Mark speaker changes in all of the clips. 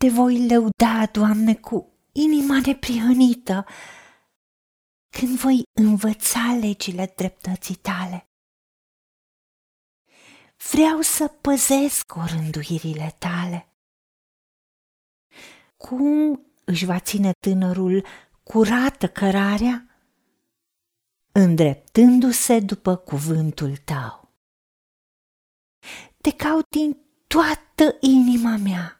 Speaker 1: Te voi lăuda, Doamne, cu inima neprihănită, când voi învăța legile dreptății tale. Vreau să păzesc orânduirile tale. Cum își va ține tânărul curată cărarea? Îndreptându-se după cuvântul tău. Te caut din toată inima mea.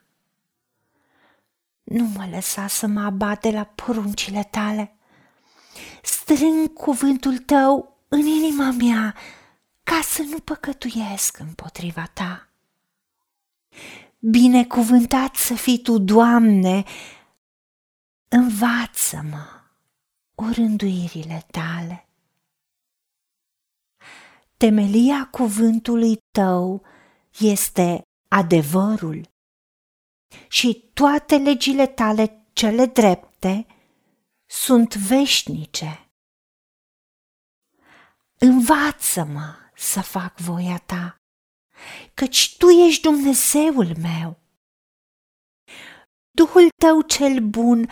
Speaker 1: Nu mă lăsa să mă abate la poruncile tale. Strâng cuvântul tău în inima mea ca să nu păcătuiesc împotriva ta. Binecuvântat să fii tu, Doamne, învață-mă orânduirile tale. Temelia cuvântului tău este adevărul și toate legile tale cele drepte sunt veșnice. Învață-mă să fac voia ta, căci tu ești Dumnezeul meu. Duhul tău cel bun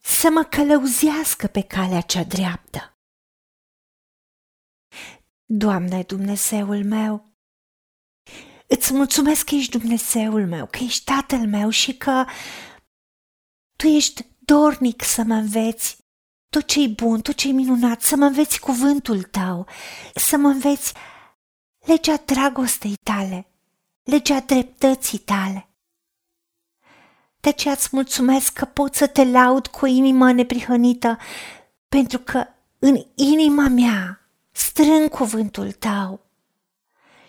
Speaker 1: să mă călăuzească pe calea cea dreaptă. Doamne Dumnezeul meu, îți mulțumesc că ești Dumnezeul meu, că ești Tatăl meu și că Tu ești dornic să mă înveți tot ce-i bun, tot ce-i minunat, să mă înveți cuvântul Tău, să mă înveți legea dragostei Tale, legea dreptății Tale. De aceea îți mulțumesc că pot să te laud cu o inimă neprihănită, pentru că în inima mea strâng cuvântul tău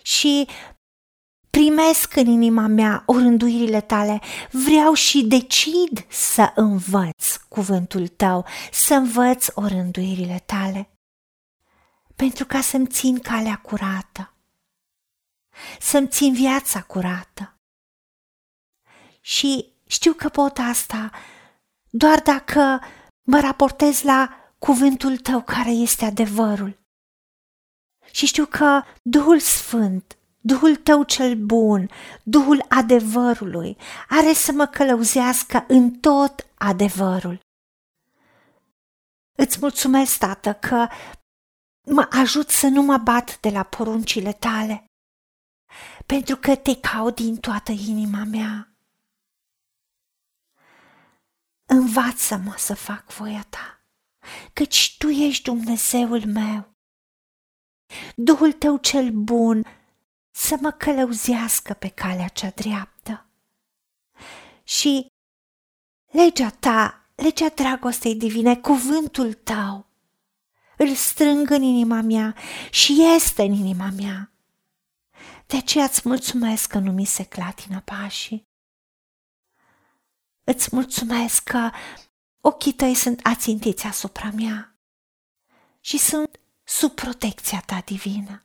Speaker 1: și primesc în inima mea orânduirile tale, vreau și decid să învăț cuvântul tău, să învăț orânduirile tale, pentru ca să-mi țin calea curată, să-mi țin viața curată. Și știu că pot asta doar dacă mă raportez la cuvântul tău care este adevărul. Și știu că Duhul Sfânt, Duhul tău cel bun, Duhul adevărului, are să mă călăuzească în tot adevărul. Îți mulțumesc, Tată, că mă ajut să nu mă bat de la poruncile tale, pentru că te caut din toată inima mea. Învață-mă să fac voia ta, căci tu ești Dumnezeul meu Duhul tău cel bun să mă călăuzească pe calea cea dreaptă. Și legea ta, legea dragostei divine, cuvântul tău, îl strâng în inima mea și este în inima mea. De aceea îți mulțumesc că nu mi se clatină pașii. Îți mulțumesc că ochii tăi sunt ațintiți asupra mea și sunt sub protecția ta divină.